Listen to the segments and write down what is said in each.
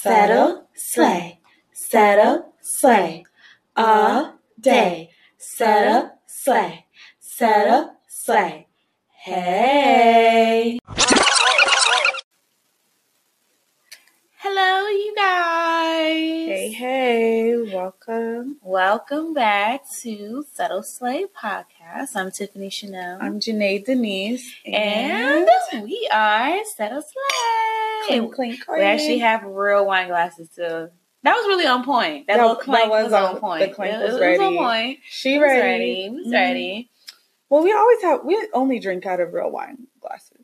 Subtle, slay, subtle, slay. All day. Subtle, slay, subtle, slay. Hey. Hello, you guys. Hey, hey, welcome. Welcome back to Subtle Slay Podcast. I'm Tiffany Chanelle. I'm Janae Denise. and we are Subtle Slay. clink, clink, clink. We actually have real wine glasses too. That was really on point. That, That- little that was was, on- on point. the clank It- was it ready. on point. she It was ready. ready. Was Mhm. ready. Well, we always have, we only drink out of real wine glasses.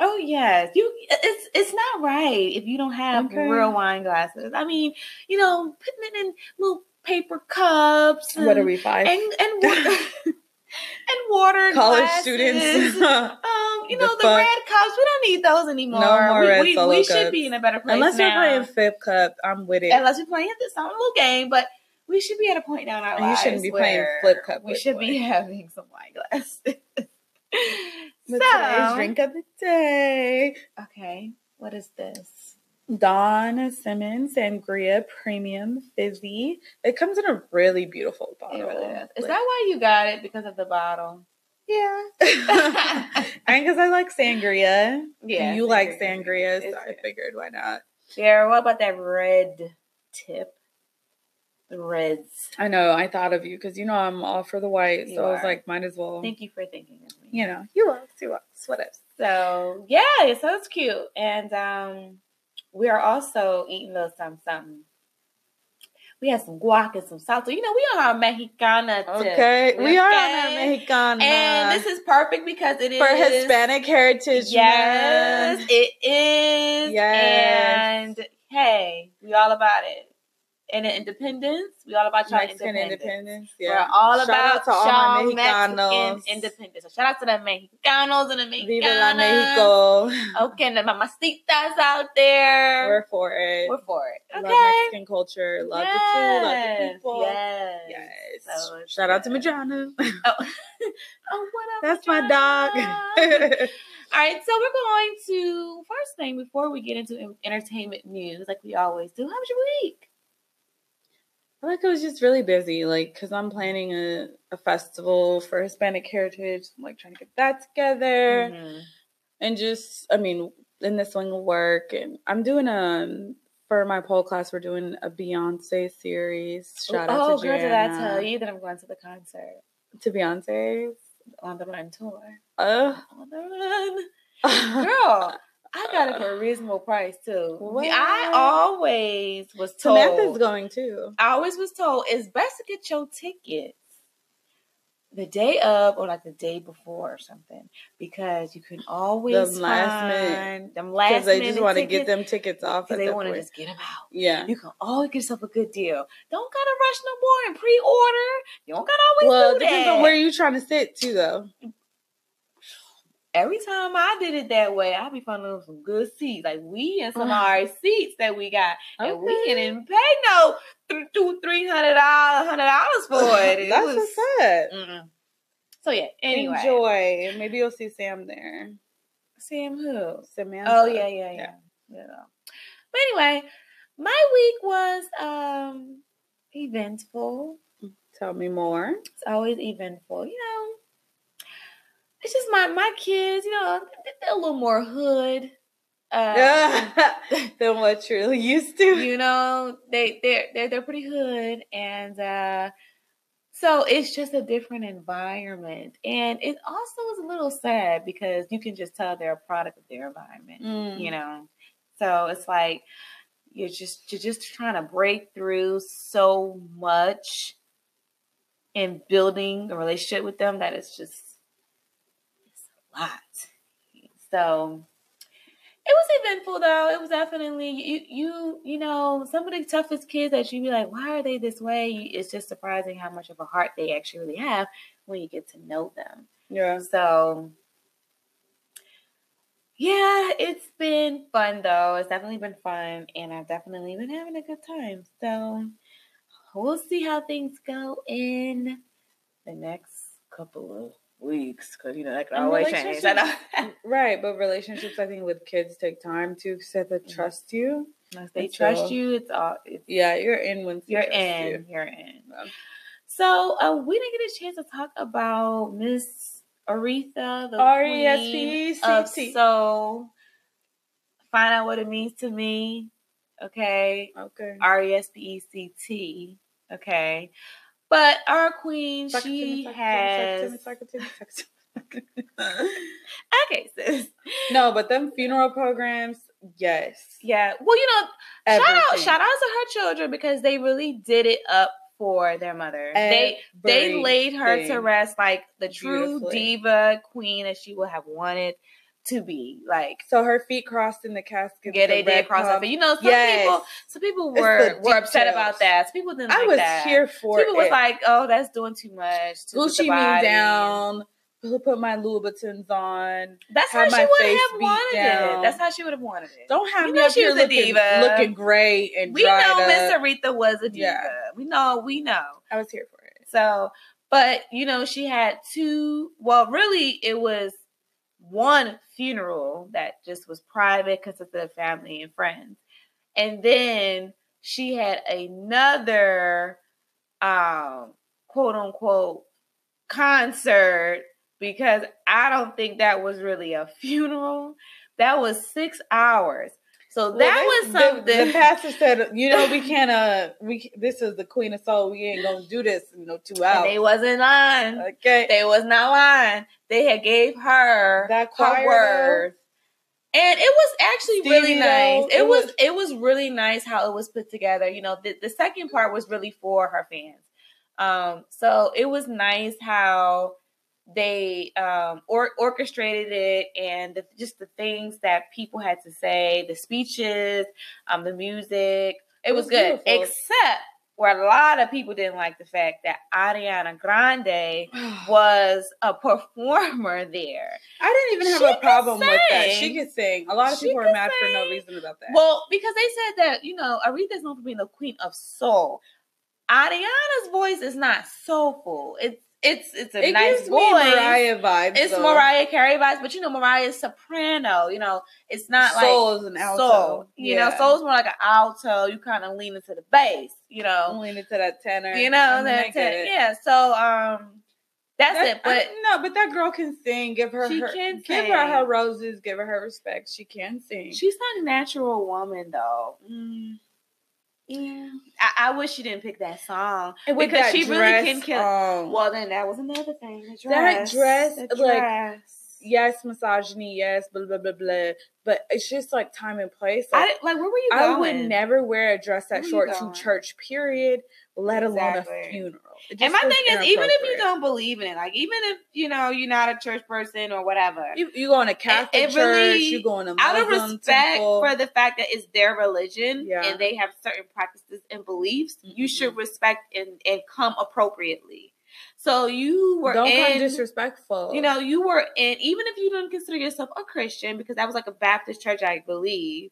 Oh yes, you. It's it's not right if you don't have Okay. real wine glasses. I mean, you know, putting it in little paper cups. What are we, five? And and water, and water College glasses. students. Um, you The know the, fuck? red cups. We don't need those anymore. No more we, red we, we should be in a better place Unless you're now. playing flip cup, I'm with it. Unless you're playing this on a little game, but we should be at a point now in our And you lives. shouldn't be playing flip cup We should boy. be having some wine glasses. So, today's drink of the day. Okay, what is this? Don Simon Sangria Premium Fizzy. It comes in a really beautiful bottle. It really is. Is Like- that why you got it because of the bottle? Yeah. and because I like sangria. Yeah, you like sangria. sangria, so It's I figured why not? Yeah. What about that red tip? The reds. I know, I thought of you because you know I'm all for the white, You so I was like, might as well. Thank you for thinking of me. you know, you are, you are, whatever. So yeah, so it's cute, and um, we are also eating a little something. We had some guac and some salsa. You know, we on our Mexicana. tip, Okay, we are on our? Mexicana and this is perfect because it is for Hispanic Heritage Yes, Month. it is. Yes. And hey, we all about it. And independence, we all about y'all Mexican independence. independence. We're Yeah, all Shout about out to all my. Mexican independence. So shout out to the Mexicanos and the Mexicanas. Viva la Mexico. Okay, the mamacitas out there. We're for it. We're for it. Love Mexican culture. Love the food. Love the people. Yes. Yes. So Shout out to good. Majana. Oh, oh what up? That's my dog. All right, so we're going to first thing before we get into entertainment news, like we always do. How was your week? I like it was just really busy, like because I'm planning a, a festival for Hispanic Heritage. I'm like trying to get that together, Mhm. and just I mean, in the swing of work, and I'm doing a for my pole class. We're doing a Beyonce series. Shout out oh, to girl, did I tell you that I'm going to the concert to Beyonce? on the run tour? Uh, On the run, girl. I got it for a uh, reasonable price too. What? I always was told. Samantha's going too. I always was told it's best to get your tickets the day of or like the day before or something because you can always The last minute. them last Because they just want to get them tickets off. because they want to just get them out. yeah. You can always get yourself a good deal. Don't gotta rush no more and pre-order. You don't gotta always Well, do it depends that. on where you're trying to sit too, though. Every time I did it that way, I be finding some good seats. Like we in some of Mm. our seats that we got, and we didn't pay no th- two, three hundred dollars, hundred dollars for it. It That's was- what's up. Mm-mm. So yeah. Anyway, Enjoy. Maybe you'll see Sam there. Sam who? Samantha. Oh yeah, yeah, yeah, yeah. But anyway, my week was um eventful. Tell me more. It's always eventful, you know. It's just my my kids, you know, they're a little more hood. Uh, than what you're used to. you know, they they're they're they're pretty hood, and uh, so it's just a different environment, and it also is a little sad because you can just tell they're a product of their environment. Mm. you know so it's like you're just you're just trying to break through so much in building a relationship with them that it's just lot so it was eventful though it was definitely you you you know some of the toughest kids that you be like why are they this way it's just surprising how much of a heart they actually really have when you get to know them Yeah. so yeah, it's been fun though. It's definitely been fun, and I've definitely been having a good time. So we'll see how things go in the next couple of weeks, because you know that can And always change. I know. Right, but relationships, I think, with kids take time to because they trust you. Once they Until- trust you, it's all. It's, Yeah, you're in when you're in. you. You're in. So uh, we didn't get a chance to talk about Miss Aretha, the R.E.S.P.E.C.T.. soul. Find out what it means to me. Okay, Okay. R E S P E C T. Okay, but our queen, she has. Okay, sis. no, but them funeral programs, yes. Yeah. Well, you know, shout out, shout out to her children because they really did it up for their mother. They they laid her to rest like the true diva queen that she would have wanted to be. Like, So her feet crossed in the casket. yeah, they did cross her. You know, some Yes. people, some people were were upset about that. Some people didn't I like was that. here for it. People was like, "Oh, that's doing too much." To Gucci me down. Put my Louis Louboutins on. That's how she would have wanted down. it. That's how she would have wanted it. Don't have You me up she here was a looking, diva. looking great and we know Miss. Aretha was a diva. Yeah. We know. We know. I was here for it. So, but you know, she had two. Well, really, it was one funeral that just was private because of the family and friends, and then she had another, um, quote unquote, concert because I don't think that was really a funeral. That was six hours. So that Well, was something. The, the pastor said, "You know, we can't. Uh, we this is the Queen of Soul. We ain't gonna do this in no two and hours." they wasn't lying. okay, They was not lying. They had gave her that her word. And it was actually really nice. It, it was, was- it was really nice how it was put together. You know, the, the second part was really for her fans. Um, so it was nice how they um or orchestrated it and the, just the things that people had to say, the speeches, um, the music. It, It was, was good. beautiful. Except where a lot of people didn't like the fact that Ariana Grande was a performer there. I didn't even have She a problem with that. She could sing. A lot of She people are could mad for no reason about that. Well, because they said that, you know, Aretha's known for being the queen of soul. Ariana's voice is not soulful. It's it's it's a it nice gives voice. Mariah vibes. it's though. Mariah Carey vibes, but you know, Mariah's soprano. You know, it's not Soul like is an alto. soul. You know, Yeah. soul's more like an alto. You kind of lean into the bass. You know, lean into that tenor. you know that it. yeah. So um, that's That- it. But I- no, but that girl can sing. Give her She her can give her her roses. Give her her respect. She can sing. she's not a natural woman, though. Mm. yeah. I, I wish she didn't pick that song. Because she really dress, can kill- um, Well, then that was another thing. The That dress. dress, like, dress. yes, misogyny, yes, blah blah blah blah. But it's just like time and place. I Like, didn't- like. Where were you I, going? would never wear a dress that Where short to church. Period. Let alone a funeral. It And my thing is, even if you don't believe in it, like even if you know you're not a church person or whatever, you, you go in a Catholic it church, really- you go in a out of Muslim respect temple. for the fact that it's their religion Yeah. and they have certain practices and beliefs, you Mhm. should respect and, and come appropriately. So you were don't in, come disrespectful. you know, you were in, even if you don't consider yourself a Christian, because that was like a Baptist church, I believe,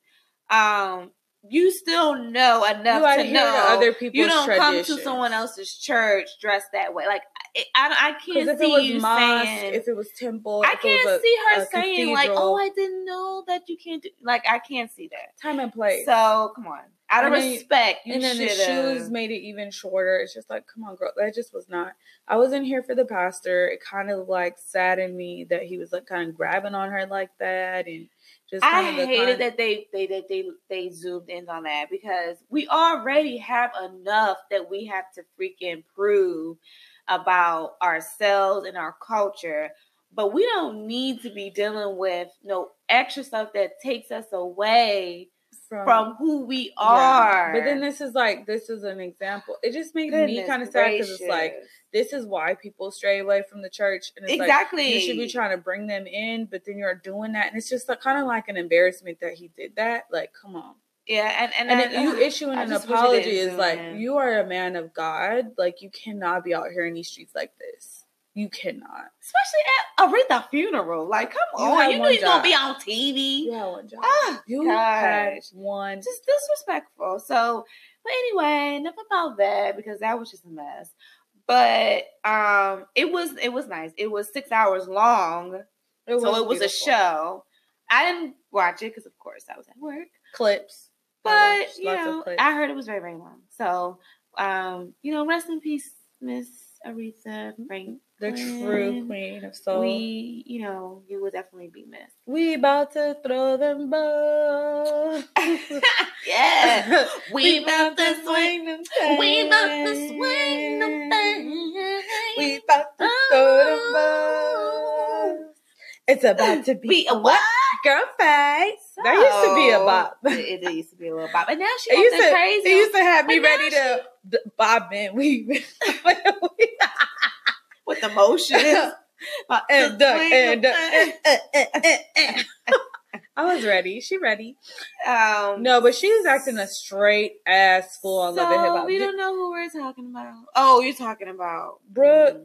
um, you still know enough you to know other people's you don't come to someone else's church dressed that way. Like I, I, I can't if see it was you mosque, saying. if it was temple, I if it was can't a- see her saying like, "Oh, I didn't know that you can't do." Like I can't see that. time and place. So come on, out of And then- respect, you and then the shoes made it even shorter. It's just like, come on, girl. That just was not. I wasn't here for the pastor. It kind of like saddened me that he was like kind of grabbing on her like that, and just I hated that they they that they they zoomed in on that because we already have enough that we have to freaking prove about ourselves and our culture. But we don't need to be dealing with no extra stuff that takes us away from who we Yeah. are. But then this is like this is an example. It just makes me kind of sad because it's like this is why people stray away from the church, and it's like exactly you should be trying to bring them in, but then you're doing that, and it's just like, kind of like an embarrassment that he did that. Like, come on. Yeah, and and, And, I- you issuing I an just wish it apology is like you are a man of God. Like you cannot be out here in these streets like this. You cannot. especially at Aretha funeral. Like, come You on, you know he's gonna be on TV. You had one job. Ah, You gosh. one. just disrespectful. So, but anyway, enough about that because that was just a mess. But um, it was it was nice. It was six hours long, It so it was a show. I didn't watch it because, of course, I was at work. Clips. But you know. I heard it was very very long. So, um, you know, rest in peace, Miss Aretha Franklin. The true queen of soul. We, you know, you would definitely be missed. We about to throw them balls. yeah, we about to swing them things. We about to swing them things. We about to throw them oh. balls. It's about to be, Be a what? Girl face. there used to be a So, bop. It, it used to be a little bop, but now she used to, crazy. it used to have me ready to d- bob and weave. with the motions. Uh, and uh, duck and uh, duck. Swing. I was ready. She ready. Um, No, but she's acting a straight ass fool on Love and Hip so Hop. we don't know who we're talking about. Oh, you're talking about Bruh, So mm.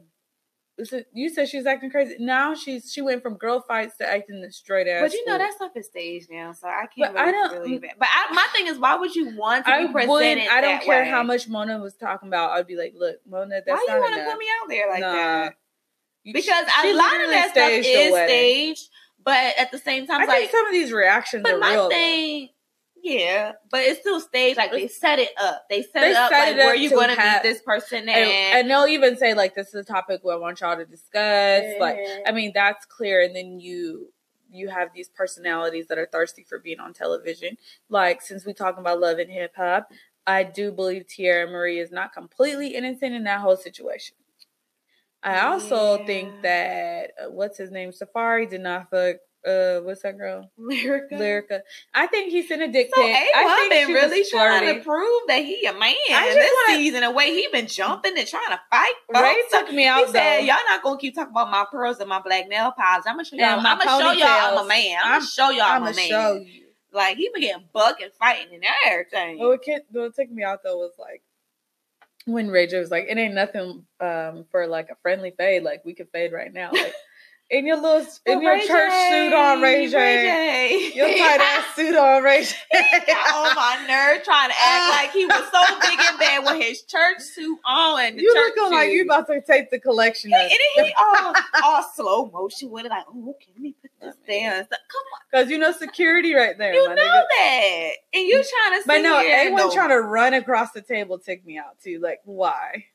You said she was acting crazy. Now she's she went from girl fights to acting the straight ass. But you know fool. that stuff is staged now, so I can't But I really don't- believe it. But I, my thing is, why would you want to I be presented. I don't care way? how much Mona was talking about. I'd be like, look, Mona, that's why you want to put me out there like Nah. that? Because she a lot of that stuff is staged, but at the same time, I it's think some of these reactions but are my real. thing. Yeah, but it's still staged. Like they set it up. They set They it up. set like it up where you to going to meet this person and, and they'll even say like, this is a topic we want y'all to discuss. Like, I mean, that's clear. And then you you have these personalities that are thirsty for being on television. Like, since we talking about love and hip hop, I do believe Teairra Mari is not completely innocent in that whole situation. I also Yeah. think that uh, what's his name, Safaree did not fuck. Uh, what's that girl? Lyrica. Lyrica. I think he sent a dick So pic. A I One think been really trying to prove that he a man I just this wanna- season. The way he been jumping and trying to fight. Ray folks. took me He out said, though. "Y'all not gonna keep talking about my pearls and my black nail polish. I'm gonna show y'all. I'm gonna show y'all I'm a man. I'm, I'm- gonna show y'all I'm, a man. show you. Like he been getting buck and fighting and everything. What, kid, what took me out though was like when Ray J was like, "It ain't nothing um, for like a friendly fade. Like we could fade right now. Like in your little in your Ray church J, suit on, Ray J. Ray J. Your tight ass suit on, Ray J. He got on my nerve trying to act uh, like he was so big in bed with his church suit on. And You looking like you about to take the collection. And then he all, all slow motion with it, like, oh, okay, let me put this oh, I down. Like, Come on, Because you know security right there. you know nigga. that, and you trying to. But no, here and A1 go, trying to run across the table took me out too. Like, why?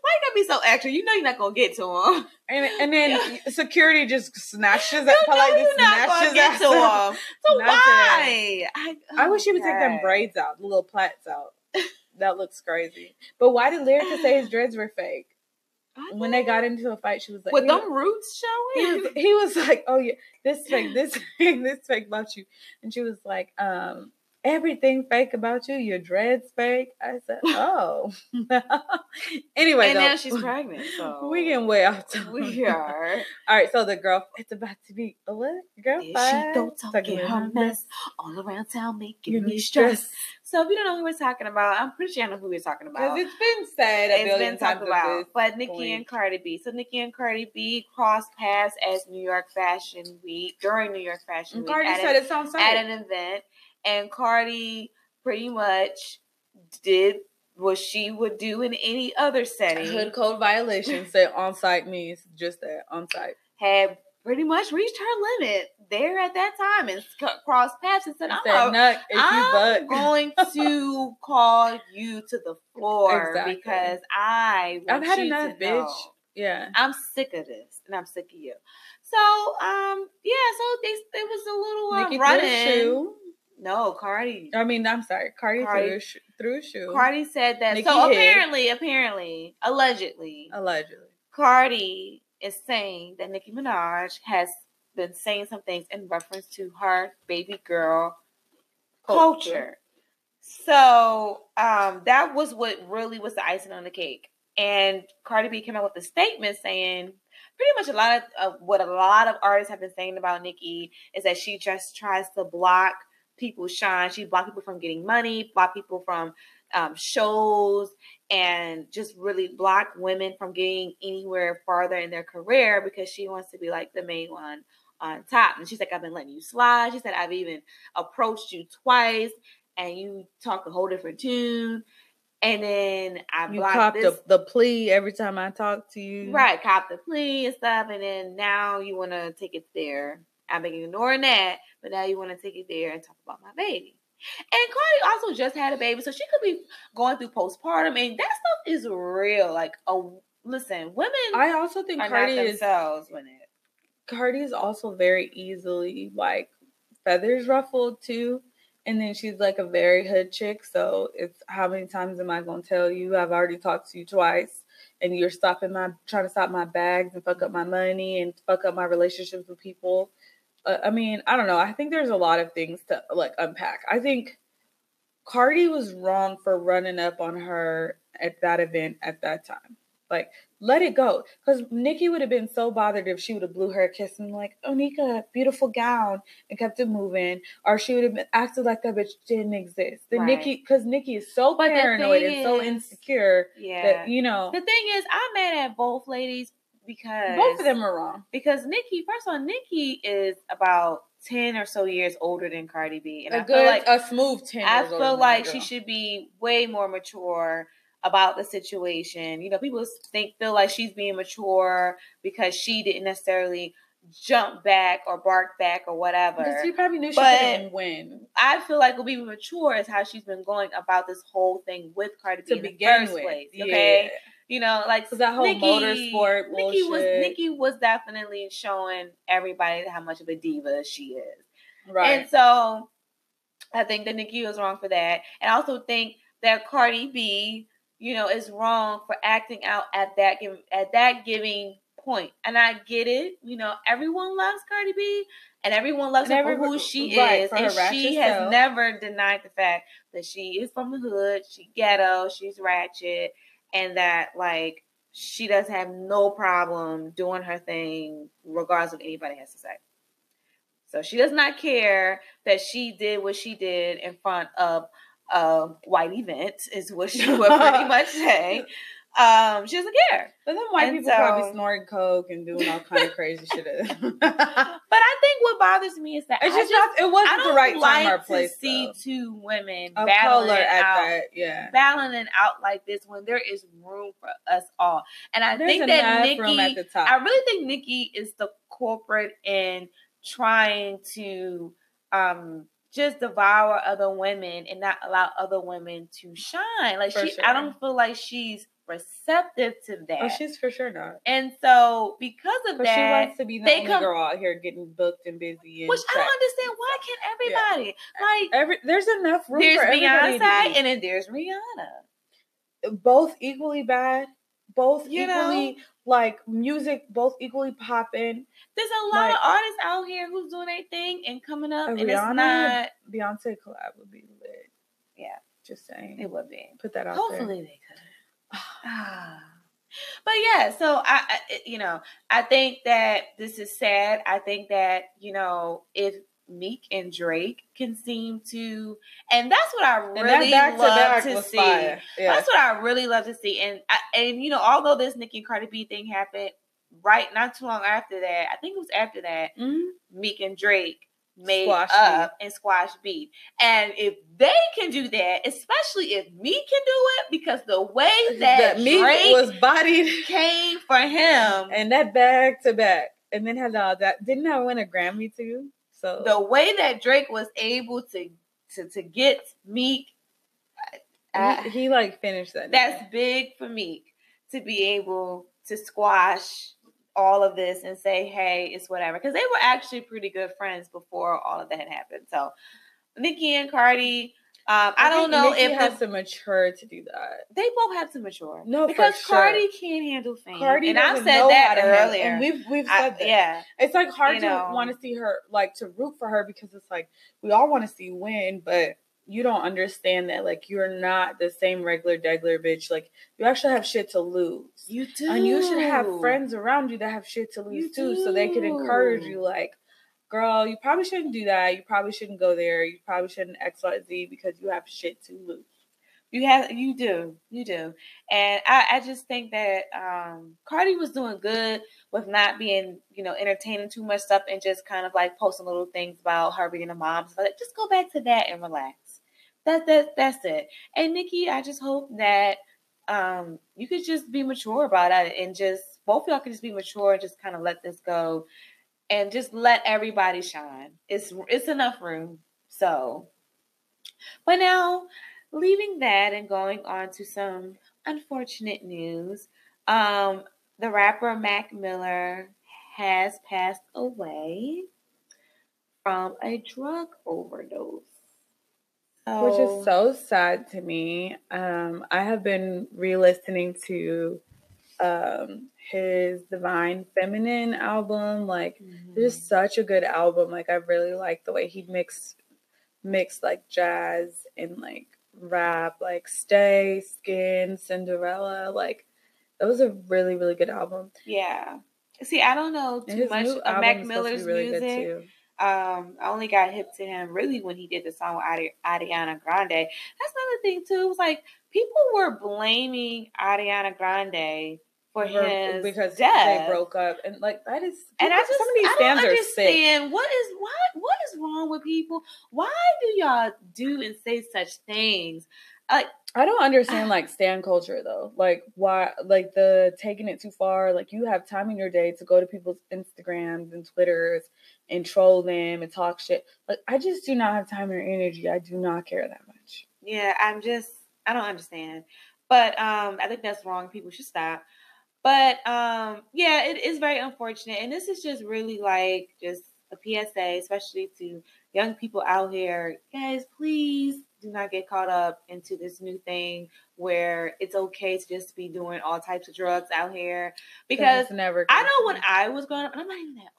Why you gotta be so extra? You know you're not gonna get to him. And and then security just snatches You at know like you're not snatches gonna get to him. So Not why? I, I wish he would take them braids out, the little plaits out. That looks crazy. But why did Lyrica say his dreads were fake? When they got into a fight, she was like, with he, them roots he showing. was, he was like, "Oh yeah, this fake, this fake, this fake about you," and she was like, "Um, everything fake about you. Your dreads fake." I said, "Oh." anyway, and though, now she's pregnant. So we getting way off. topic. we are. All right, so the girl, it's about to be a what? Girl, she go talking her mess all around town, making me stress. stress. So if you don't know who we're talking about, I'm pretty sure I know who we're talking about. Because it's been said a it's been talked about. But Nicki point. and Cardi B. So Nicki and Cardi B crossed paths as New York Fashion Week during New York Fashion And Week Cardi said an, it's on at an event, and Cardi pretty much did what she would do in any other setting. Hood code violation said on sight means just that on sight. Had pretty much reached her limit there at that time and crossed paths and said, "I'm Said nuck if you I'm going to call you to the floor Exactly. because I want I've had you enough, bitch. know. Yeah. I'm sick of this, and I'm sick of you. So, um, yeah. So they it was a little uh, Nicki threw a running. No, Cardi. I mean, I'm sorry. Cardi, Cardi- threw, a shoe, threw shoe. Cardi said that. Nicki so hid. apparently, apparently, allegedly, Allegedly. Cardi is saying that Nicki Minaj has been saying some things in reference to her baby girl Kulture. So um, that was what really was the icing on the cake. And Cardi B came out with a statement saying pretty much a lot of, of what a lot of artists have been saying about Nicki is that she just tries to block people's shine. She block people from getting money, block people from um, shows, and just really block women from getting anywhere farther in their career because she wants to be like the main one on top. And she's like, I've been letting you slide. She said, I've even approached you twice and you talk a whole different tune. And then I You blocked cop the, the plea every time I talk to you. Right, cop the plea and stuff, and then now you want to take it there. I've been ignoring that, but now you want to take it there and talk about my baby. And Cardi also just had a baby, so she could be going through postpartum, and that stuff is real. Like, oh, listen, women. I also think are Cardi is when it. Cardi is also very easily like feathers ruffled too. And then she's like a very hood chick. So it's how many times am I gonna tell you? I've already talked to you twice and you're stopping my trying to stop my bags and fuck up my money and fuck up my relationships with people. Uh, I mean, I don't know. I think there's a lot of things to like unpack. I think Cardi was wrong for running up on her at that event at that time. Like, let it go. Because Nicki would have been so bothered if she would have blew her a kiss and like, Onika, beautiful gown, and kept it moving. Or she would have been acted like that bitch didn't exist. The Right. Nicki, because Nicki is so But paranoid and so insecure Yeah. that, you know, the thing is, I'm mad at both ladies because both of them are wrong. Because Nicki, first of all, Nicki is about ten or so years older than Cardi B, and a I good, feel like a smooth 10 I feel like she should be way more mature about the situation. You know, people think feel like she's being mature because she didn't necessarily jump back or bark back or whatever. Because she probably knew she But- couldn't win. I feel like what being mature is how she's been going about this whole thing with Cardi B To in the begin first with. place. Yeah. You know, like that whole Nicki- motorsport Nicki was. Nicki was definitely showing everybody how much of a diva she is. Right. And so I think that Nicki was wrong for that. And I also think that Cardi B, you know, is wrong for acting out at that at that giving point. And I get it. You know, everyone loves Cardi B and everyone loves And her for who she right, is. And she has self. never denied the fact that she is from the hood, she ghetto, she's ratchet, and that like she does have no problem doing her thing regardless of what anybody has to say. So she does not care that she did what she did in front of a white event, is what she would pretty much say. Um, she doesn't care. But then white And people probably so- snorting coke and doing all kind of crazy shit. But I think what bothers me is that It's I just not. It wasn't the right like time or to place. see two women of battling color at out, that. Yeah. battling out like this when there is room for us all. And I There's think that Nicki, room at the top. I really think Nicki is the corporate in trying to um just devour other women and not allow other women to shine. Like For she, sure. I don't feel like she's receptive to oh, that. oh, she's for sure not. and so because of But she wants to be the they only come- girl out here getting booked and busy. And which I don't understand. Why can't everybody like? Every there's enough room There's for Beyonce and then there's Rihanna. both equally bad, both You know? equally like music, both equally popping. There's a lot Like- of artists out here who's doing their thing and coming up, and it's Rihanna? not. Beyonce collab would be lit. Yeah. just saying. It would be. Put that out Hopefully they could. Ah. but yeah, so I, I, you know, I think that this is sad. I think that you know, if Meek and Drake can seem to, and that's what I really that to love back to see. Yeah. That's what I really love to see. And I, and you know, although this Nicki and Cardi B thing happened right not too long after that, I think it was after that, Mhm. Meek and Drake made Squash up and squash beat. And if they can do that, especially if Meek can do it, because the way that, Drake was bodied came for him, and that back to back, and then had all that. Didn't I win a Grammy too? So the way that Drake was able to to, to get Meek, I- he, he like finished that. that's big for Meek to be able to squash all of this and say, hey, it's whatever. Because they were actually pretty good friends before all of that had happened. So Nicki and Cardi, um, I, don't know Nicki if has the- to mature to do that. they both have to mature. No, because sure. Cardi can't handle fame. Cardi and I said that earlier. and we've we've I- said that. yeah, It's like hard You to want to see her like to root for her because it's like we all want to see win, but you don't understand that like you're not the same regular degular bitch. Like you actually have shit to lose. you do. And you should have friends around you that have shit to lose You too, so they could encourage you. Like, girl, you probably shouldn't do that. You probably shouldn't go there. You probably shouldn't X Y Z because you have shit to lose. You have, you do, you do, and I, I just think that um, Cardi was doing good with not being, you know, entertaining too much stuff and just kind of like posting little things about her being a mom. So like, just go back to that and relax. That that that's it. And Nicki, I just hope that um, you could just be mature about it and just both of y'all can just be mature and just kind of let this go and just let everybody shine. It's it's enough room. So But now, leaving that and going on to some unfortunate news, um, the rapper Mac Miller has passed away from a drug overdose. So, Which is so sad to me. Um, I have been re-listening to um, his Divine Feminine album. Like, mm-hmm. it's such a good album. Like, I really like the way he mixed mixed like jazz and like rap, like Stay, Skin, Cinderella. Like, that was a really really good album. Yeah. See, I don't know too much of Mac Miller's really music. Um, I only got hip to him really when he did the song with Adi- Ariana Grande. That's another thing too. It was like people were blaming Ariana Grande for his because death. they broke up, and like that is. And I just some of these I don't understand what is what what is wrong with people. Why do y'all do and say such things? Like I don't understand like stan culture though. Like why like the taking it too far. Like you have time in your day to go to people's Instagrams and Twitters and troll them and talk shit. Like I just do not have time or energy. I do not care that much. Yeah, I'm just I don't understand. But um I think that's wrong. People should stop. But um yeah, it is very unfortunate. And this is just really like just a PSA, especially to young people out here. Guys, please do not get caught up into this new thing where it's okay to just be doing all types of drugs out here. Because never I know when I was growing up, and I'm not even that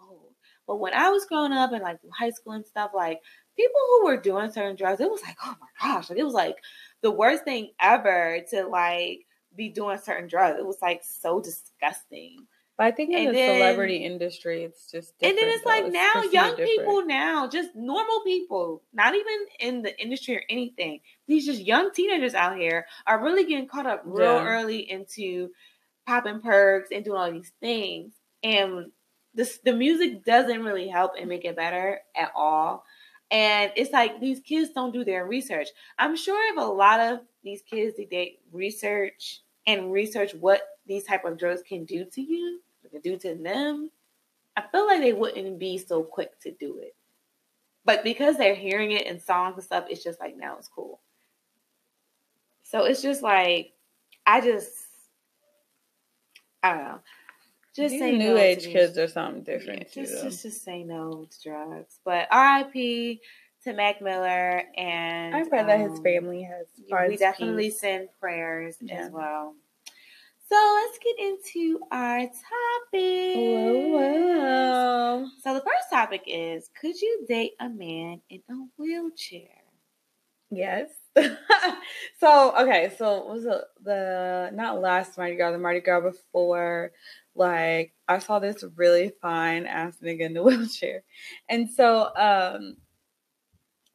but when I was growing up and like high school and stuff, like people who were doing certain drugs, it was like, oh my gosh, like it was like the worst thing ever to like be doing certain drugs. It was like so disgusting. But I think in and the then, celebrity industry, it's just and then it's though. like it's now young different. people now, just normal people, not even in the industry or anything. These just young teenagers out here are really getting caught up real yeah. early into popping perks and doing all these things, and the music doesn't really help and make it better at all. And it's like these kids don't do their research. I'm sure if a lot of these kids did they research and research what these type of drugs can do to you, can do to them, I feel like they wouldn't be so quick to do it. But because they're hearing it in songs and stuff, it's just like now it's cool. So it's just like I just I don't know. Just These say new no age kids or something different. Yeah, just, just just say no to drugs. But R.I.P. to Mac Miller and I pray um, that his um, family has. We definitely peace. send prayers yeah. as well. So let's get into our topic. Whoa, whoa. So the first topic is could you date a man in a wheelchair? Yes. so okay, so was it the not last Mardi Gras, the Mardi Gras before, like I saw this really fine ass nigga in the wheelchair. And so um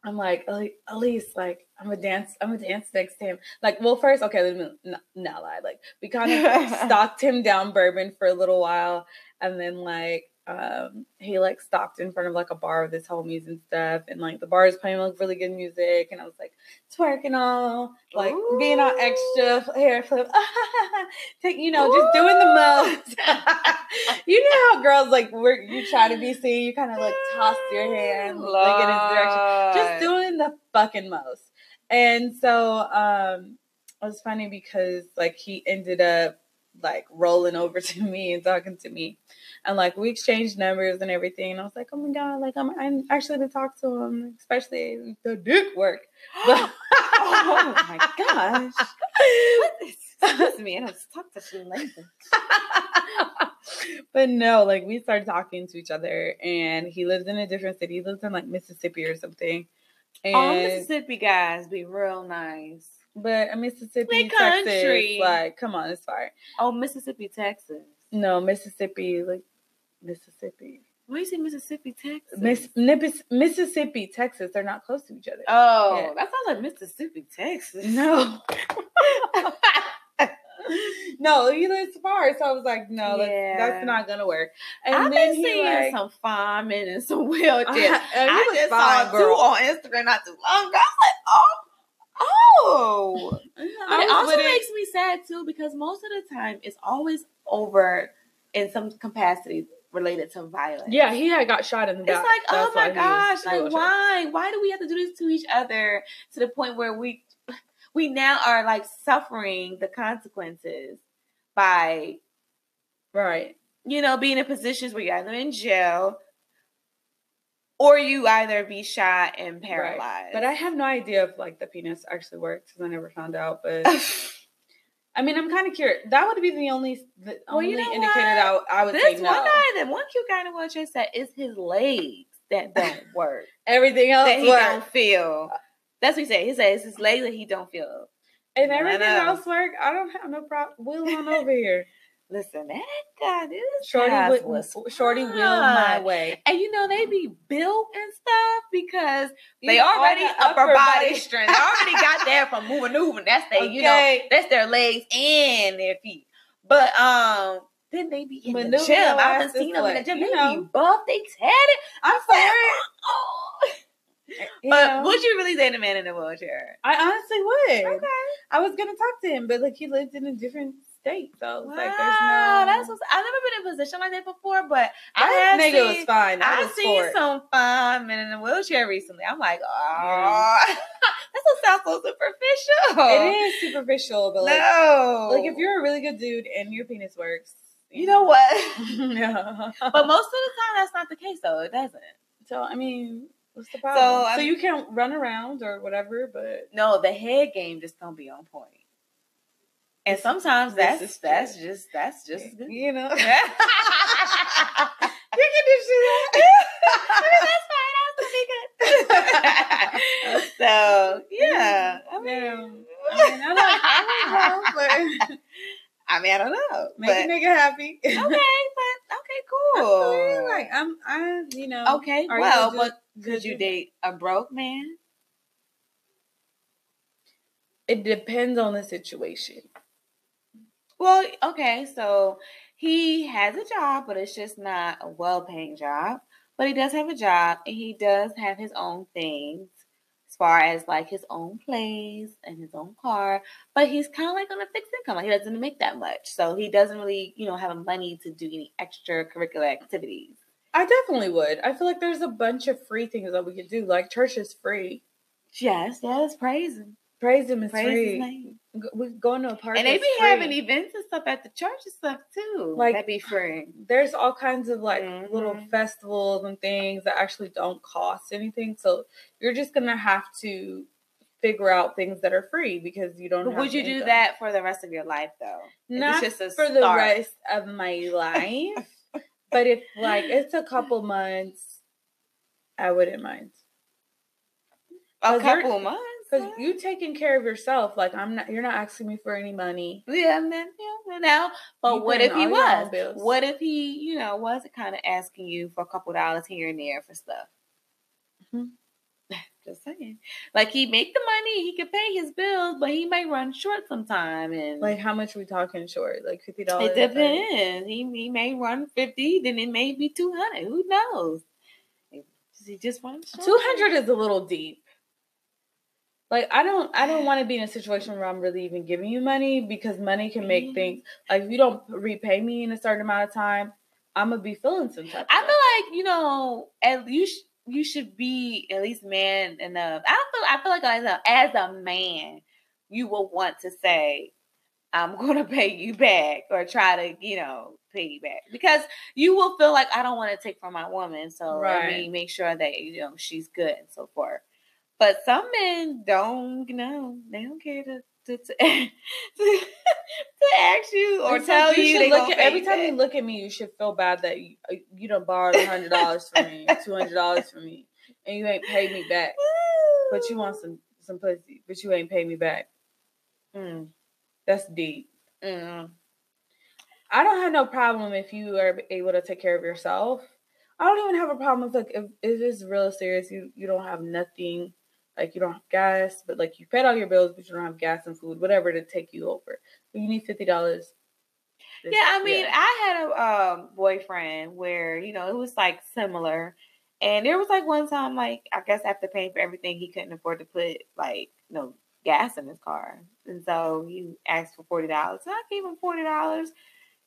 I'm like, Elise, like, I'm a dance, I'm a dance next to him. Like, well, first, okay, let me not, not lie. Like, we kind of stalked him down Bourbon for a little while, and then like um he like stopped in front of like a bar with his homies and stuff and like the bar is playing like really good music and I was like twerking all like Ooh. being on extra hair flip take you know Ooh. just doing the most you know how girls like work you try to be seen you kind of like toss your hand like in his direction just doing the fucking most and so um it was funny because like he ended up like rolling over to me and talking to me and like we exchanged numbers and everything. And I was like, oh my god, like I'm, I'm actually to talk to him, especially the dick work. But, oh my gosh, excuse me, I don't talk to you later. but no, like we started talking to each other, and he lives in a different city. He lives in like Mississippi or something. And All Mississippi guys be real nice. But a Mississippi, Texas, like, come on, it's far. Oh, Mississippi, Texas. No, Mississippi, like Mississippi. Why you say Mississippi, Texas? Miss, Mississippi, Texas. They're not close to each other. Oh, yeah. that sounds like Mississippi, Texas. No. no, either it's far. So I was like, no, yeah. that's, that's not gonna work. And I've then been seeing like, some firemen and some wheelchairs. I, I just saw girl. two on Instagram not too long ago. I was like, oh. Oh, it also makes me sad too because most of the time it's always over in some capacity related to violence. Yeah, he had got shot in the back. It's like, oh my gosh, like why? Why do we have to do this to each other to the point where we we now are like suffering the consequences by Right. you know being in positions where you're either in jail or you either be shot and paralyzed. Right. But I have no idea if like the penis actually works because I never found out. But I mean, I'm kind of curious. That would be the only the Well, you only know indicator that I, I would this say one guy, that one cute guy in the wheelchair said, "It's his legs that don't work, Everything else that he works. don't feel." That's what he said. He said it's his legs that he don't feel. If everything else work, I don't have no problem. Wheel on over here. Listen, that guy, this Shorty, wi- was shorty wheel my way. And you know they be built and stuff because they already the upper, body, strength. They already got that from moving, moving. That's their, you know, that's their legs and their feet. But um, then they be in the gym. Been seeing this them in the gym. you They know. be buff. They tatted. I'm it. Oh. You But know? would you really date a man in a wheelchair? I honestly would. Okay. I was gonna talk to him, but like he lived in a different so I was Wow, like, "There's no." that's what's, I've never been in a position like that before, but I that have nigga seen, was fine. I was seen for some fun men in a wheelchair recently. I'm like, oh, that don't sound so superficial. It is superficial, but like, no, like if you're a really good dude and your penis works, you know what? yeah. but most of the time, that's not the case, though. It doesn't. so I mean, what's the problem? So, I'm- you can run around or whatever, but No, the head game just don't be on point. And sometimes that's that's true. just that's just you know, you Yeah. can do shit. that's fine. That's pretty good. so yeah, I mean, Damn. I mean, I don't, I know, I mean, I don't know, make but a nigga happy. okay, but okay, cool. like I'm, I, you know, okay, well, but good could you date a broke man? It depends on the situation. Well, okay, so he has a job, but it's just not a well-paying job. But he does have a job, and he does have his own things, as far as like his own place and his own car. But he's kind of like on a fixed income; like he doesn't make that much, so he doesn't really, you know, have money to do any extra extracurricular activities. I definitely would. I feel like there's a bunch of free things that we could do. Like church is free. Yes, yes, praise him, Praise him is praise his free. name. Go- We go into a park. And they be free. having events and stuff at the church and stuff too. Like- that be free. There's all kinds of like Mhm. little festivals and things that actually don't cost anything. So you're just gonna have to figure out things that are free because you don't. But would you do income. that for the rest of your life, though? Not it's just a for the rest of my life, but if like it's a couple months, I wouldn't mind. A couple months. Because you taking care of yourself, like I'm not. You're not asking me for any money. Yeah, man. Yeah, now, but You what if he all your own was? What if he, you know, was kind of asking you for a couple dollars here and there for stuff? Mhm. Just saying. Like he make the money, he could pay his bills, but he may run short sometime, and Like how much we talking short? Like fifty dollars. it depends. He he may run fifty, then it may be two hundred. Who knows? Does he just runs short. Two hundred is a little deep. Like I don't, I don't want to be in a situation where I'm really even giving you money because money can make things like if you don't repay me in a certain amount of time, I'm gonna be feeling some type. I feel like you know, at you sh- you should be at least man enough. I don't feel. I feel like as a, as a man, you will want to say, "I'm going to pay you back" or try to you know pay you back because you will feel like I don't want to take from my woman, so let me make sure that you know she's good and so forth. But some men don't, know, they don't care to. To, to, to, ask you or It's tell like you, they look at, every time back. you look at me, you should feel bad that you uh, you don't borrow hundred dollars from me, two hundred dollars from me, and you ain't paid me back. But you want some some pussy, but you ain't paid me back. Mm, That's deep. mm. I don't have no problem if you are able to take care of yourself. I don't even have a problem with like if, if it's real serious, you you don't have nothing, like you don't have gas, but like you paid all your bills, but you don't have gas and food, whatever to take you over. But you need fifty dollars. Yeah, I mean, I had a um, boyfriend where you know it was like similar, and there was like one time, like I guess after paying for everything, he couldn't afford to put like no gas in his car, and so he asked for forty dollars. So I gave him forty dollars,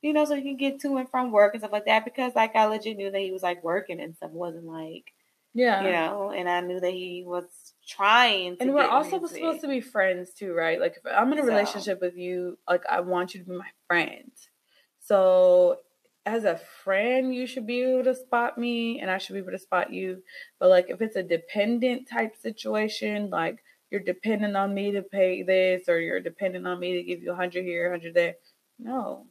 you know, so he can get to and from work and stuff like that. Because like I legit knew that he was like working and stuff. Wasn't like Yeah. you know, and I knew that he was trying. To and we're also music. supposed to be friends too, right? Like if I'm in a So- relationship with you, like I want you to be my friend. So as a friend, you should be able to spot me and I should be able to spot you. But like if it's a dependent type situation, like you're dependent on me to pay this or you're dependent on me to give you a hundred here, a hundred there. No.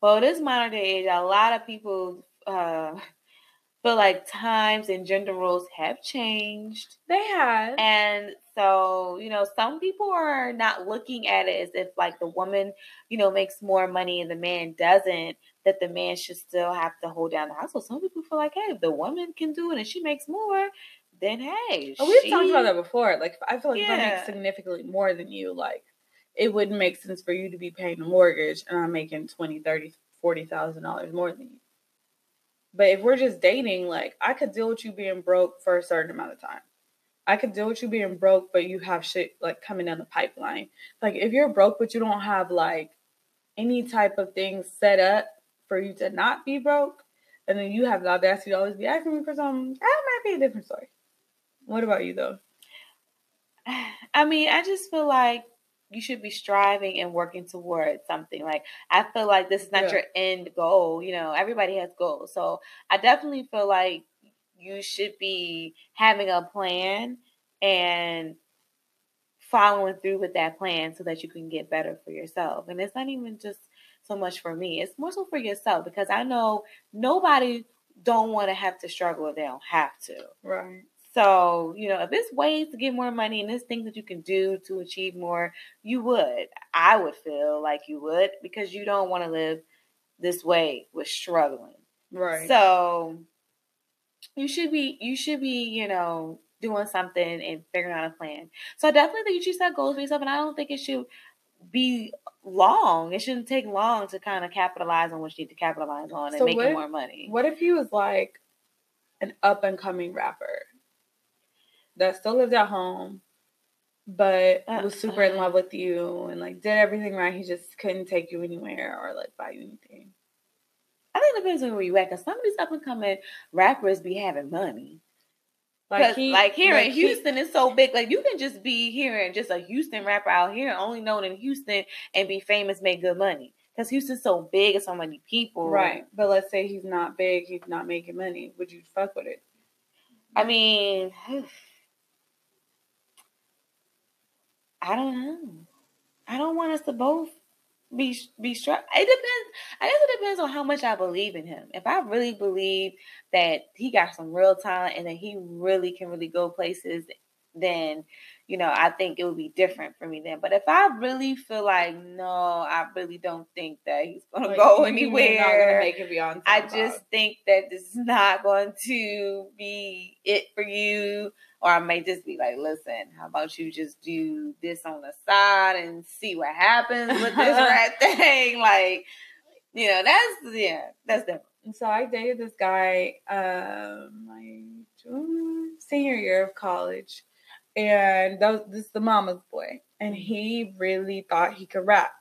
Well, this modern day age, a lot of people uh, feel like times and gender roles have changed. They have. And so, you know, some people are not looking at it as if like the woman, you know, makes more money and the man doesn't, that the man should still have to hold down the household. Some people feel like, hey, if the woman can do it and she makes more, then hey. Oh, we've she- talked about that before. Like, I feel like if I make significantly more than you, like, it wouldn't make sense for you to be paying a mortgage and I'm making twenty, thirty, forty thousand dollars more than you. But if we're just dating, like, I could deal with you being broke for a certain amount of time. I could deal with you being broke, but you have shit like coming down the pipeline. Like, if you're broke, but you don't have like any type of things set up for you to not be broke, and then you have the audacity to always be asking me for something, that might be a different story. What about you though? I mean, I just feel like you should be striving and working towards something. Like I feel like this is not Yeah. your end goal. You know, everybody has goals. So I definitely feel like you should be having a plan and following through with that plan so that you can get better for yourself. And it's not even just so much for me. It's more so for yourself because I know nobody don't want to have to struggle if they don't have to. Right. So, you know, if it's ways to get more money and there's things that you can do to achieve more, you would. I would feel like you would because you don't want to live this way with struggling. Right. So you should be you should be, you know, doing something and figuring out a plan. So I definitely think you should set goals for yourself and I don't think it should be long. It shouldn't take long to kind of capitalize on what you need to capitalize on and So what if- more money. What if he was like an up and coming rapper that still lived at home, but uh, was super in uh-huh. love with you and like did everything right? He just couldn't take you anywhere or like buy you anything. I think it depends on where you at. Cause some of these up and coming rappers be having money. Like Like, he, like here like in he- Houston is so big. Like you can just be hearing just a Houston rapper out here, only known in Houston, and be famous, make good money. Cause Houston's so big and so many people. right? But let's say he's not big, he's not making money. Would you fuck with it? I mean, I don't know. I don't want us to both be be struck. It depends. I guess it depends on how much I believe in him. If I really believe that he got some real talent and that he really can really go places, then you know I think it would be different for me then. But if I really feel like no, I really don't think that he's gonna Like, go you mean you're not gonna anywhere. make it beyond. I just think that this is not going to be it for you. Or I may just be like, listen, how about you just do this on the side and see what happens with this rap thing? Like, you know, that's yeah, that's different. And so I dated this guy um my junior- senior year of college, and that was this is the mama's boy, and he really thought he could rap.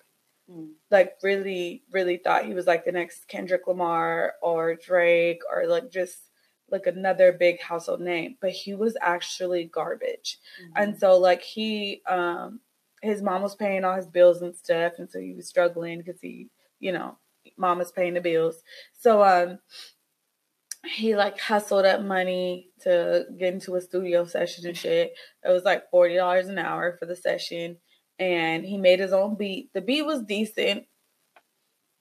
Mm. Like really, really thought he was like the next Kendrick Lamar or Drake or like just like another big household name. But he was actually garbage. And so like he um his mom was paying all his bills and stuff and so he was struggling because he, you know, mom was paying the bills. So um he like hustled up money to get into a studio session and shit. It was like forty dollars an hour for the session. And he made his own beat. The beat was decent.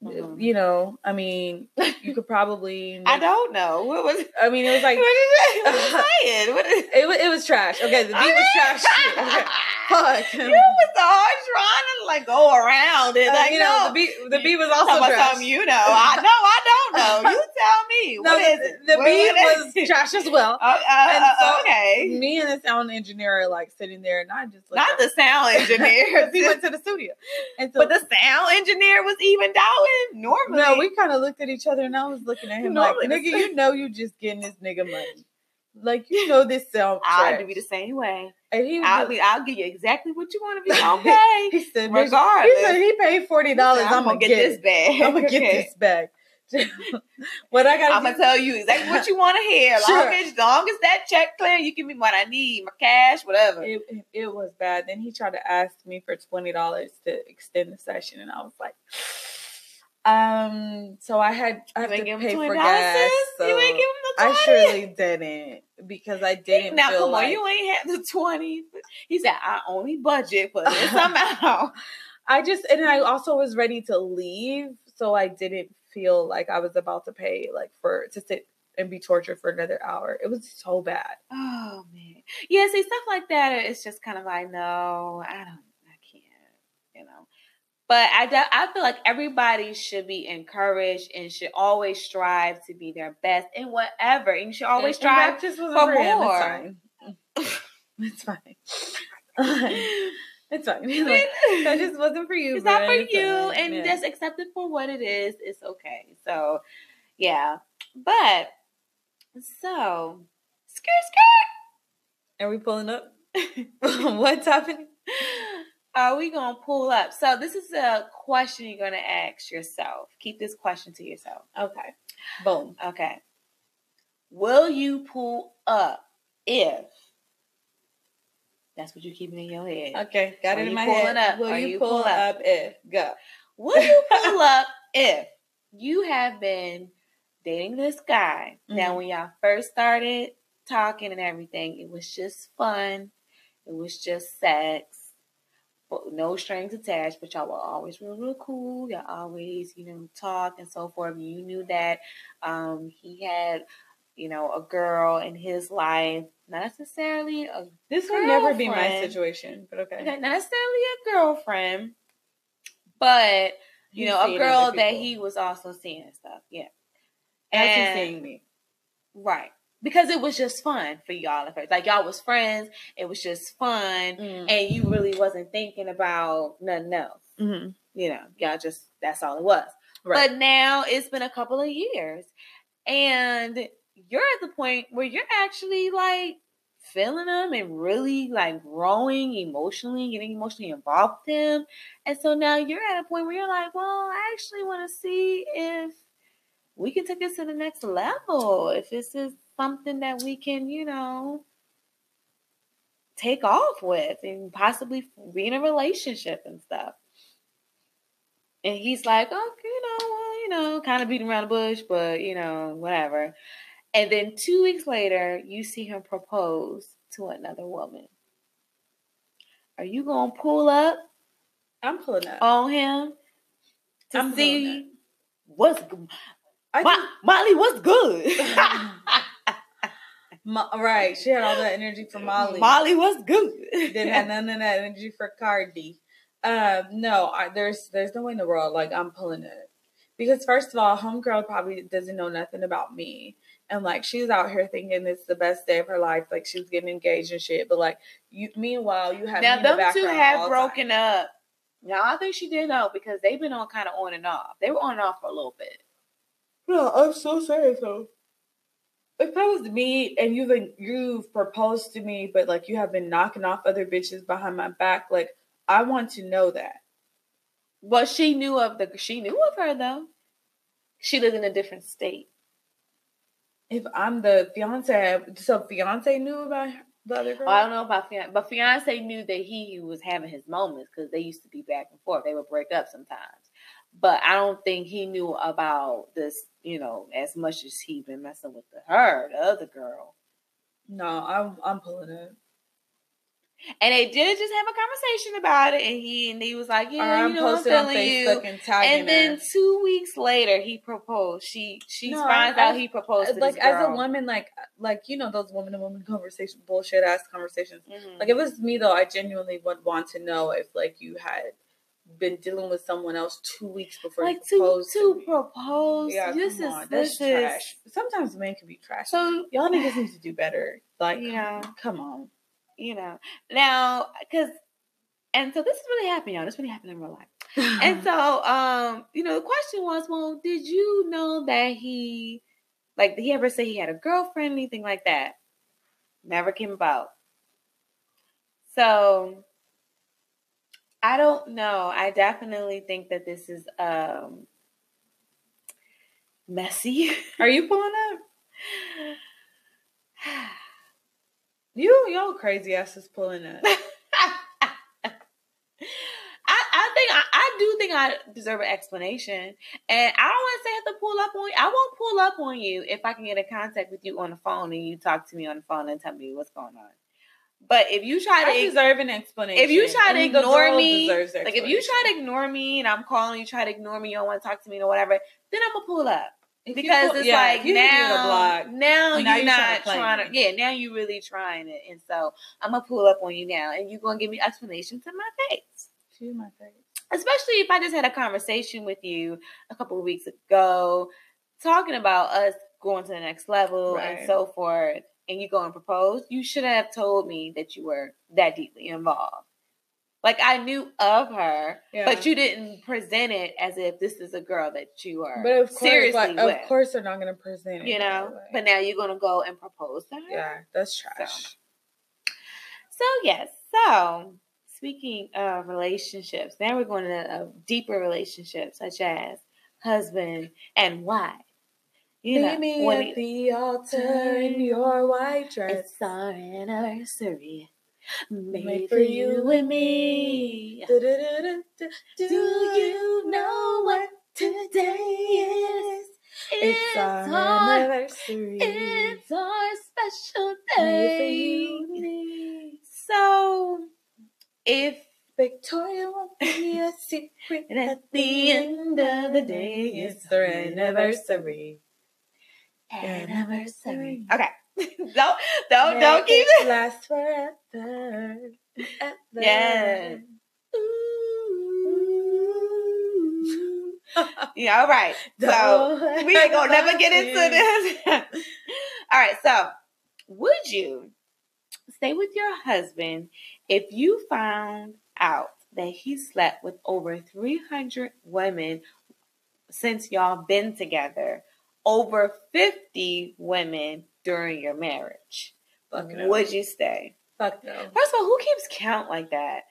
Mhm. You know, I mean, you could probably. I don't know. What was I mean, it was like what is is saying? What is it was. It was trash. Okay, the beat was trash. too. Okay. Fuck. You was hard trying to like go around it. Uh, Like, you know, no. the beat. The beat was also trash. something you know. I know. I don't know. You tell me. No, what is the, it? the What- beat what was trash as well. Uh, uh, And uh, so- okay. Me and the sound engineer are like sitting there, and I just Not up. the sound engineer. he went to the studio, and so but the sound engineer was even down normally. no, we kind of looked at each other, and I was looking at him Normally like, "Nigga, you know you just getting this nigga money." Like you know this sound. I'll be the same way. And he I'll be, I'll give you exactly what you want to be. Okay, he said, regardless. He said he paid forty dollars. I'm, gonna get, this back. I'm gonna get this bag. What I gotta I'm gonna tell you exactly what you want to hear. Long Sure. as long as that check clear, you give me what I need, my cash, whatever. it, it, it was bad. Then he tried to ask me for twenty dollars to extend the session, and I was like, um. So I had I You have to pay for gas. So you ain't give him the I surely didn't because I didn't now feel come on, like you ain't had the twenty. He said I only budget for this amount. I just and I also was ready to leave, so I didn't feel like I was about to pay like for to sit and be tortured for another hour. It was so bad. Oh man, yeah. See stuff like that. It's just kind of like no, I don't, I can't, you know. But I, de- I feel like everybody should be encouraged and should always strive to be their best in whatever, and you should always And- and strive that just for him. more. It's fine. It's fine. it's fine. Like, that just wasn't for you. it's not for. It's you, fine. and Yeah. just accept it for what it is. It's okay. So, yeah. But so skirt Are we pulling up? What's happening? Are we gonna pull up? So this is a question you're gonna ask yourself. Keep this question to yourself. Okay. Boom. Okay. Will you pull up if that's what you're keeping in your head? Okay. Got Are it in my head. up? Will you, you pull pull up? up? if go? Will you pull up if you have been dating this guy? Now, Mhm. when y'all first started talking and everything, it was just fun. It was just sex, but no strings attached. But y'all were always real, real cool. Y'all always, you know, talk and so forth. You knew that um, he had, you know, a girl in his life, not necessarily a This would never be my situation, but okay. not necessarily a girlfriend, but you He's know, a girl that he was also seeing and stuff. Yeah. as he's seeing me. Right. Because it was just fun for y'all at first. Like y'all was friends. It was just fun. And you really wasn't thinking about nothing else. Mm-hmm. You know, y'all just that's all it was. Right. But now it's been a couple of years. And you're at the point where you're actually like feeling them and really like growing emotionally, getting emotionally involved with them. And so now you're at a point where you're like, well, I actually want to see if we can take this to the next level. If this is something that we can, you know, take off with and possibly be in a relationship and stuff. And he's like, oh, you know, well, you know, kind of beating around the bush, but you know, whatever. And then two weeks later, you see him propose to another woman. Are you gonna pull up I'm pulling up. on him to I'm see what's g- I Mo- Molly? What's good? Mo- right. She had all that energy for Molly. Molly, what's good? Didn't have none of that energy for Cardi. Um, no, I, there's there's no way in the world like I'm pulling it because first of all, homegirl probably doesn't know nothing about me, and like she's out here thinking it's the best day of her life, like she's getting engaged and shit. But like you, meanwhile, you have me now in the them two have broken time. up. Now I think she did know because they've been on kind of on and off. They were on and off for a little bit. No, I'm so sorry though. If that was me and you've been, you've proposed to me, but like you have been knocking off other bitches behind my back, like I want to know that. Well, she knew of the she knew of her though. She lived in a different state. If I'm the fiance, so fiance knew about the other girl. Well, I don't know about fiance, but fiance knew that he was having his moments because they used to be back and forth. They would break up sometimes, but I don't think he knew about this. You know, as much as he been messing with the, her, the other girl. No, I'm I'm pulling it. And they did just have a conversation about it, and he and he was like, "Yeah, I'm you know, I'm posting on feeling you." And tagging And then her. two weeks later, he proposed. She she No, finds I- out he proposed to like this as a woman, like like you know those woman to woman conversation bullshit ass conversations. Mhm. Like if it was me though, I genuinely would want to know if like you had been dealing with someone else two weeks before like you to proposed to me. propose. Yeah, this come is on, this that's is trash. Sometimes men can be trash. so Y'all niggas need to do better. Like, You know. come on. You know now because and so this is really happening, y'all. This really happened in real life. And so, um, you know, the question was, well, did you know that he, like, did he ever say he had a girlfriend, anything like that? Never came about. So I don't know. I definitely think that this is um messy. Are you pulling up? You y'all crazy asses pulling up. I, I think I, I do think I deserve an explanation, and I don't want to say I have to pull up on you. I won't pull up on you if I can get in contact with you on the phone and you talk to me on the phone and tell me what's going on. But if you try to I deserve an explanation. if you try to ignore me, like if you try to ignore me and I'm calling you, try to ignore me, you don't want to talk to me or whatever, then I'm gonna pull up because it's yeah, like you hit a now, now, now you're you're trying not to trying to, yeah, now you're really trying it, and so I'm gonna pull up on you now, and you're gonna give me explanations in my face. to my face. Especially if I just had a conversation with you a couple of weeks ago, talking about us going to the next level and so forth, and you go and propose, you should have told me that you were that deeply involved. Like I knew of her, Yeah. but you didn't present it as if this is a girl that you are But of course, seriously like, with. of course, they're not gonna present it. you know. But now you're gonna go and propose to her. yeah, that's trash. So yes. So speaking of relationships, now we're going to a deeper relationship, such as husband and wife. You know, Meet me at it- the altar in mm. your white dress. it's our anniversary, made, Made for you and me. Do you know what today is? It's our anniversary. It's our special day. you and me. So, if Victoria won't be a secret. and at the end of the day, it's their anniversary. Anniversary. Okay. don't don't don't Make keep it it. last forever. ever. Yeah. Yeah, all right. So we ain't gonna never get into this. all right. So, would you stay with your husband if you found out that he slept with over 300 women since y'all been together, over 50 women during your marriage? Fuck no. Would you stay? Fuck no. First of all, who keeps count like that?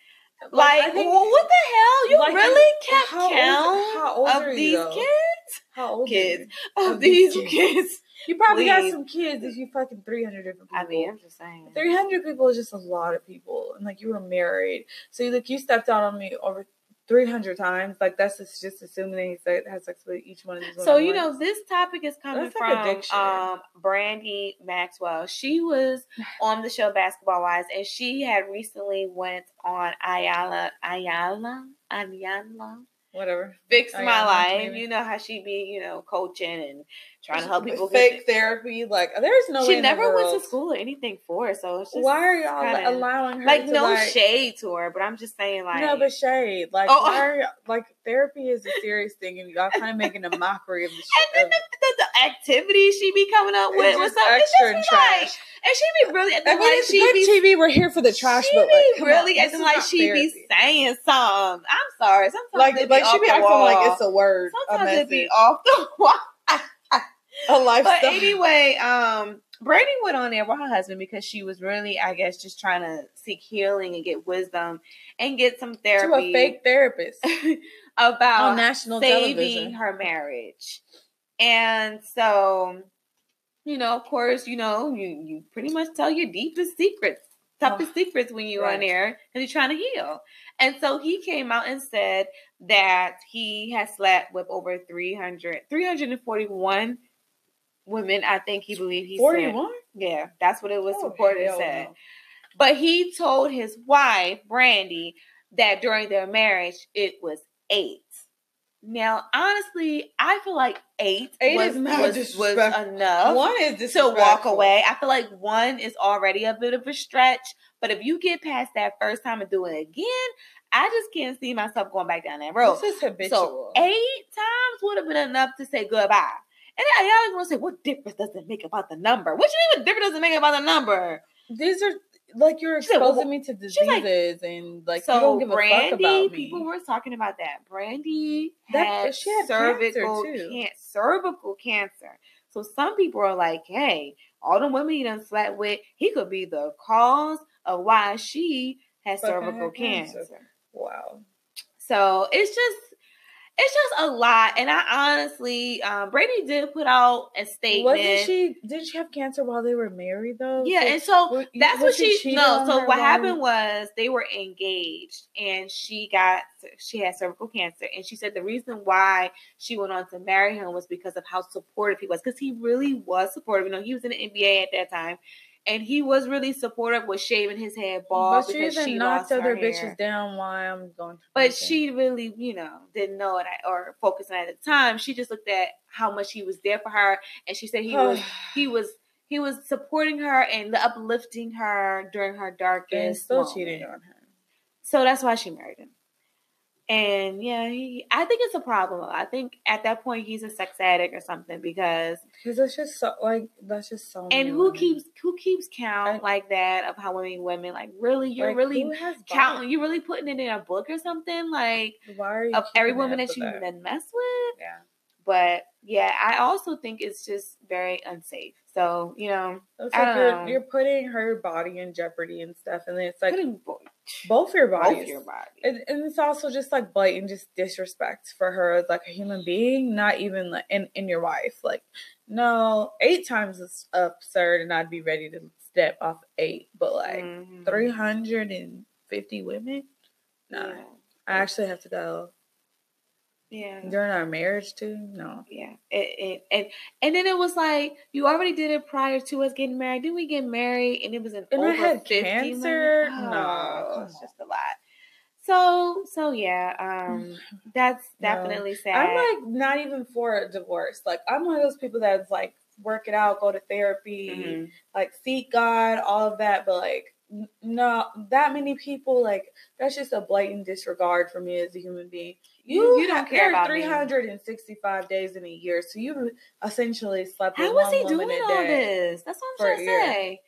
Like, Like, think- wh- what the hell? You like, really kept how old- count how old are of you, these though? kids? How old Kids. Are you? Of Of these kids. kids. you probably got some kids if you fucking 300 different people. I mean, I'm just saying. 300 people is just a lot of people. And like you were married. So like you stepped out on me over 300 times. Like that's just, just assuming that he has sex with each one of these women. So you know, this topic is coming That's like from addiction. um Brandy Maxwell. She was on the show Basketball Wives, and she had recently went on Iyanla Iyanla Iyanla whatever. Fix My Life. You know how she'd be, you know, coaching and trying to help people. fake therapy. Like there's no way she never went to school or anything for it, so it's just Why are y'all kinda- allowing her like to no like, shade to her, but I'm just saying like no, but shade. Like, Oh. why oh. are y'all, like therapy is a serious thing, and y'all kind of making a mockery of the and then Of, the, the, the activities she be coming up with, with just something, it's just and be like, and she be really acting I mean, like it's she good be TV. We're here for the trash, she but like, be really on, acting like she therapy. be saying something. I'm sorry, sometimes like be like she be acting like it's a word, a sometimes it be off the wall. a lifestyle. But anyway, um, Brady went on there with her husband because she was really, I guess, just trying to seek healing and get wisdom and get some to therapy a fake therapist about on national saving television. her marriage. And so, you know, of course, you know, you you pretty much tell your deepest secrets, toughest secrets when you're on air and you're trying to heal. And so he came out and said that he has slept with over 300, 341 women. I think he believed he said. Forty-one. Yeah, that's what it was Oh, reported hell said. no. But he told his wife, Brandy, that during their marriage it was eight. Now, honestly, I feel like eight, Eight was, was, was enough One is to walk away. I feel like one is already a bit of a stretch. But if you get past that first time and do it again, I just can't see myself going back down that road. This is habitual. So eight times would have been enough to say goodbye. And always want to say, what difference does it make about the number? What you mean, what difference does it make about the number? These are like you're She said, well, exposing me to she's like- diseases and like so you don't give a fuck about me. people were talking about that. Brandy That- had, she had cervical cancer, too. can- cervical cancer. So some people are like, "Hey, all the women he done slept with, he could be the cause of why she has cervical cancer. cancer. Wow. So it's just it's just a lot. And I honestly, um, Brady did put out a statement. Wasn't she? Did she have cancer while they were married though? Yeah, and so that's what she. she no, so what happened was they were engaged, and she got she had cervical cancer, and she said the reason why she went on to marry him was because of how supportive he was, because he really was supportive. You know, he was in the NBA at that time and he was really supportive with shaving his head bald but because she knocked other bitches down while I'm going. But she really, you know, didn't know it or focus on it at the time. She just looked at how much he was there for her, and she said he was he was he was supporting her and uplifting her during her darkest. And still moment. cheating on her. So that's why she married him. And yeah, he, I think it's a problem. I think at that point he's a sex addict or something because because that's just so like that's just so. And who women. keeps who keeps count like that of how many women like really you're like, really counting you're really putting it in a book or something like why are you of every woman that you've been messed with. Yeah, but yeah, I also think it's just very unsafe. So you know, it's like you're, know. you're putting her body in jeopardy and stuff, and then it's like putting both your bodies, both your body, and, and, it's also just like blatant just disrespect for her as like a human being, not even like in in your wife. Like, no, eight times is absurd, and I'd be ready to step off eight, but like mm-hmm. hundred and fifty women, no, yeah. I actually have to go yeah. During our marriage too? No. Yeah. It, it, and and then it was like you already did it prior to us getting married. Didn't we get married and it was an and over I had 50 cancer? Oh, no. It's just a lot. So so yeah, um that's definitely no. sad. I'm like not even for a divorce. Like I'm one of those people that's like work it out, go to therapy, mm-hmm. like seek God, all of that, but like no that many people like that's just a blatant disregard for me as a human being you, you don't care about 365 me. days in a year, so you essentially slept How was he doing all this? That's what I'm trying to say.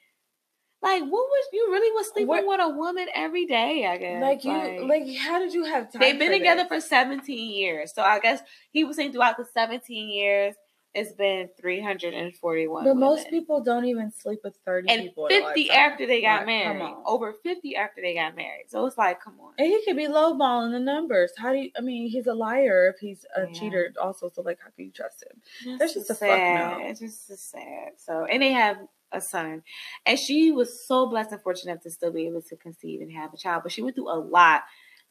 Like, what was you really was sleeping what, with a woman every day? I guess. Like you, like, like how did you have time? They've been together this? for 17 years, so I guess he was saying throughout the 17 years, it's been 341. But women. most people don't even sleep with 30 and people. 50 after they got like, married. Over 50 after they got married. So it's like, come on. And he could be lowballing the numbers. How do you, I mean, he's a liar if he's a yeah. cheater also. So, like, how can you trust him? That's, That's just a sad. fuck no. It's just sad. So, and they have a son. And she was so blessed and fortunate to still be able to conceive and have a child. But she went through a lot.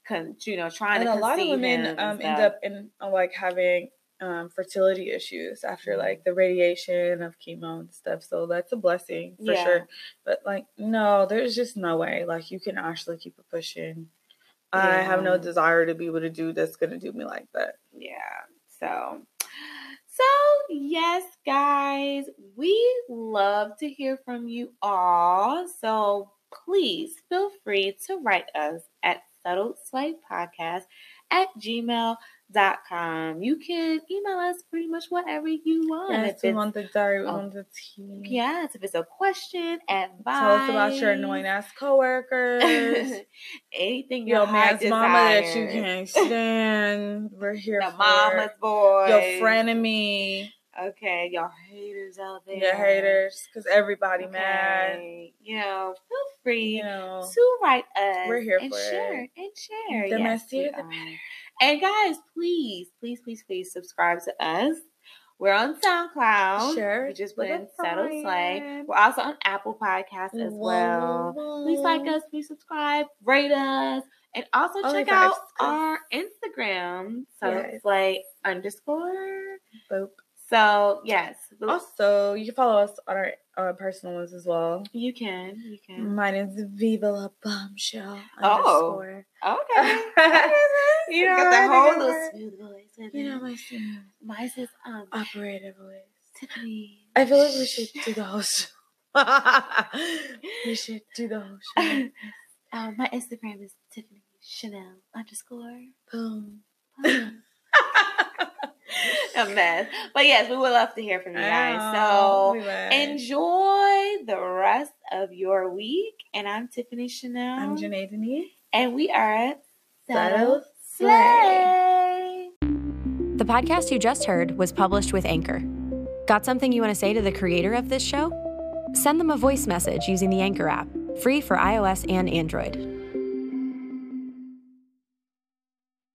Con, you know, trying and to a lot of women um, end up in uh, like having um, fertility issues after mm-hmm. like the radiation of chemo and stuff. So that's a blessing for yeah. sure. But like, no, there's just no way. Like, you can actually keep it pushing. Yeah. I have no desire to be able to do that's going to do me like that. Yeah. So, so yes, guys, we love to hear from you all. So please feel free to write us at Subtle Slay Podcast at gmail.com. You can email us pretty much whatever you want. Yes, if we want the diary, on the team. Yes, if it's a question, advice. Tell us about your annoying ass coworkers. Anything your, your man's mama that you can't stand. We're here the for mama's boy. Your frenemy. Okay, y'all haters out there. Yeah, haters, because everybody okay. mad. You know, feel free you know, to write us. We're here and for share it. and share. The yes, messier, the better. And guys, please, please, please, please subscribe to us. We're on SoundCloud. Sure. We just put in Subtle Slay. We're also on Apple Podcasts as well. Please like us, please subscribe, rate us, and also Only check out our Instagram, Subtle yes. Slay underscore. Boop. So yes. Also, you can follow us on our uh, personal ones as well. You can. You can. Mine is Viva La Bombshell. Oh. Underscore. Okay. you know, got the whole little smooth voice. You know my smooth. Mine says um operator voice. Tiffany. I feel like we should do the whole show. we should do the whole show. um, my Instagram is Tiffany Chanelle underscore. Boom. Boom. a mess. But yes, we would love to hear from you guys. Oh, so enjoy the rest of your week. And I'm Tiffany Chanelle. I'm Janae Denise. And we are at Slay. The podcast you just heard was published with Anchor. Got something you want to say to the creator of this show? Send them a voice message using the Anchor app, free for iOS and Android.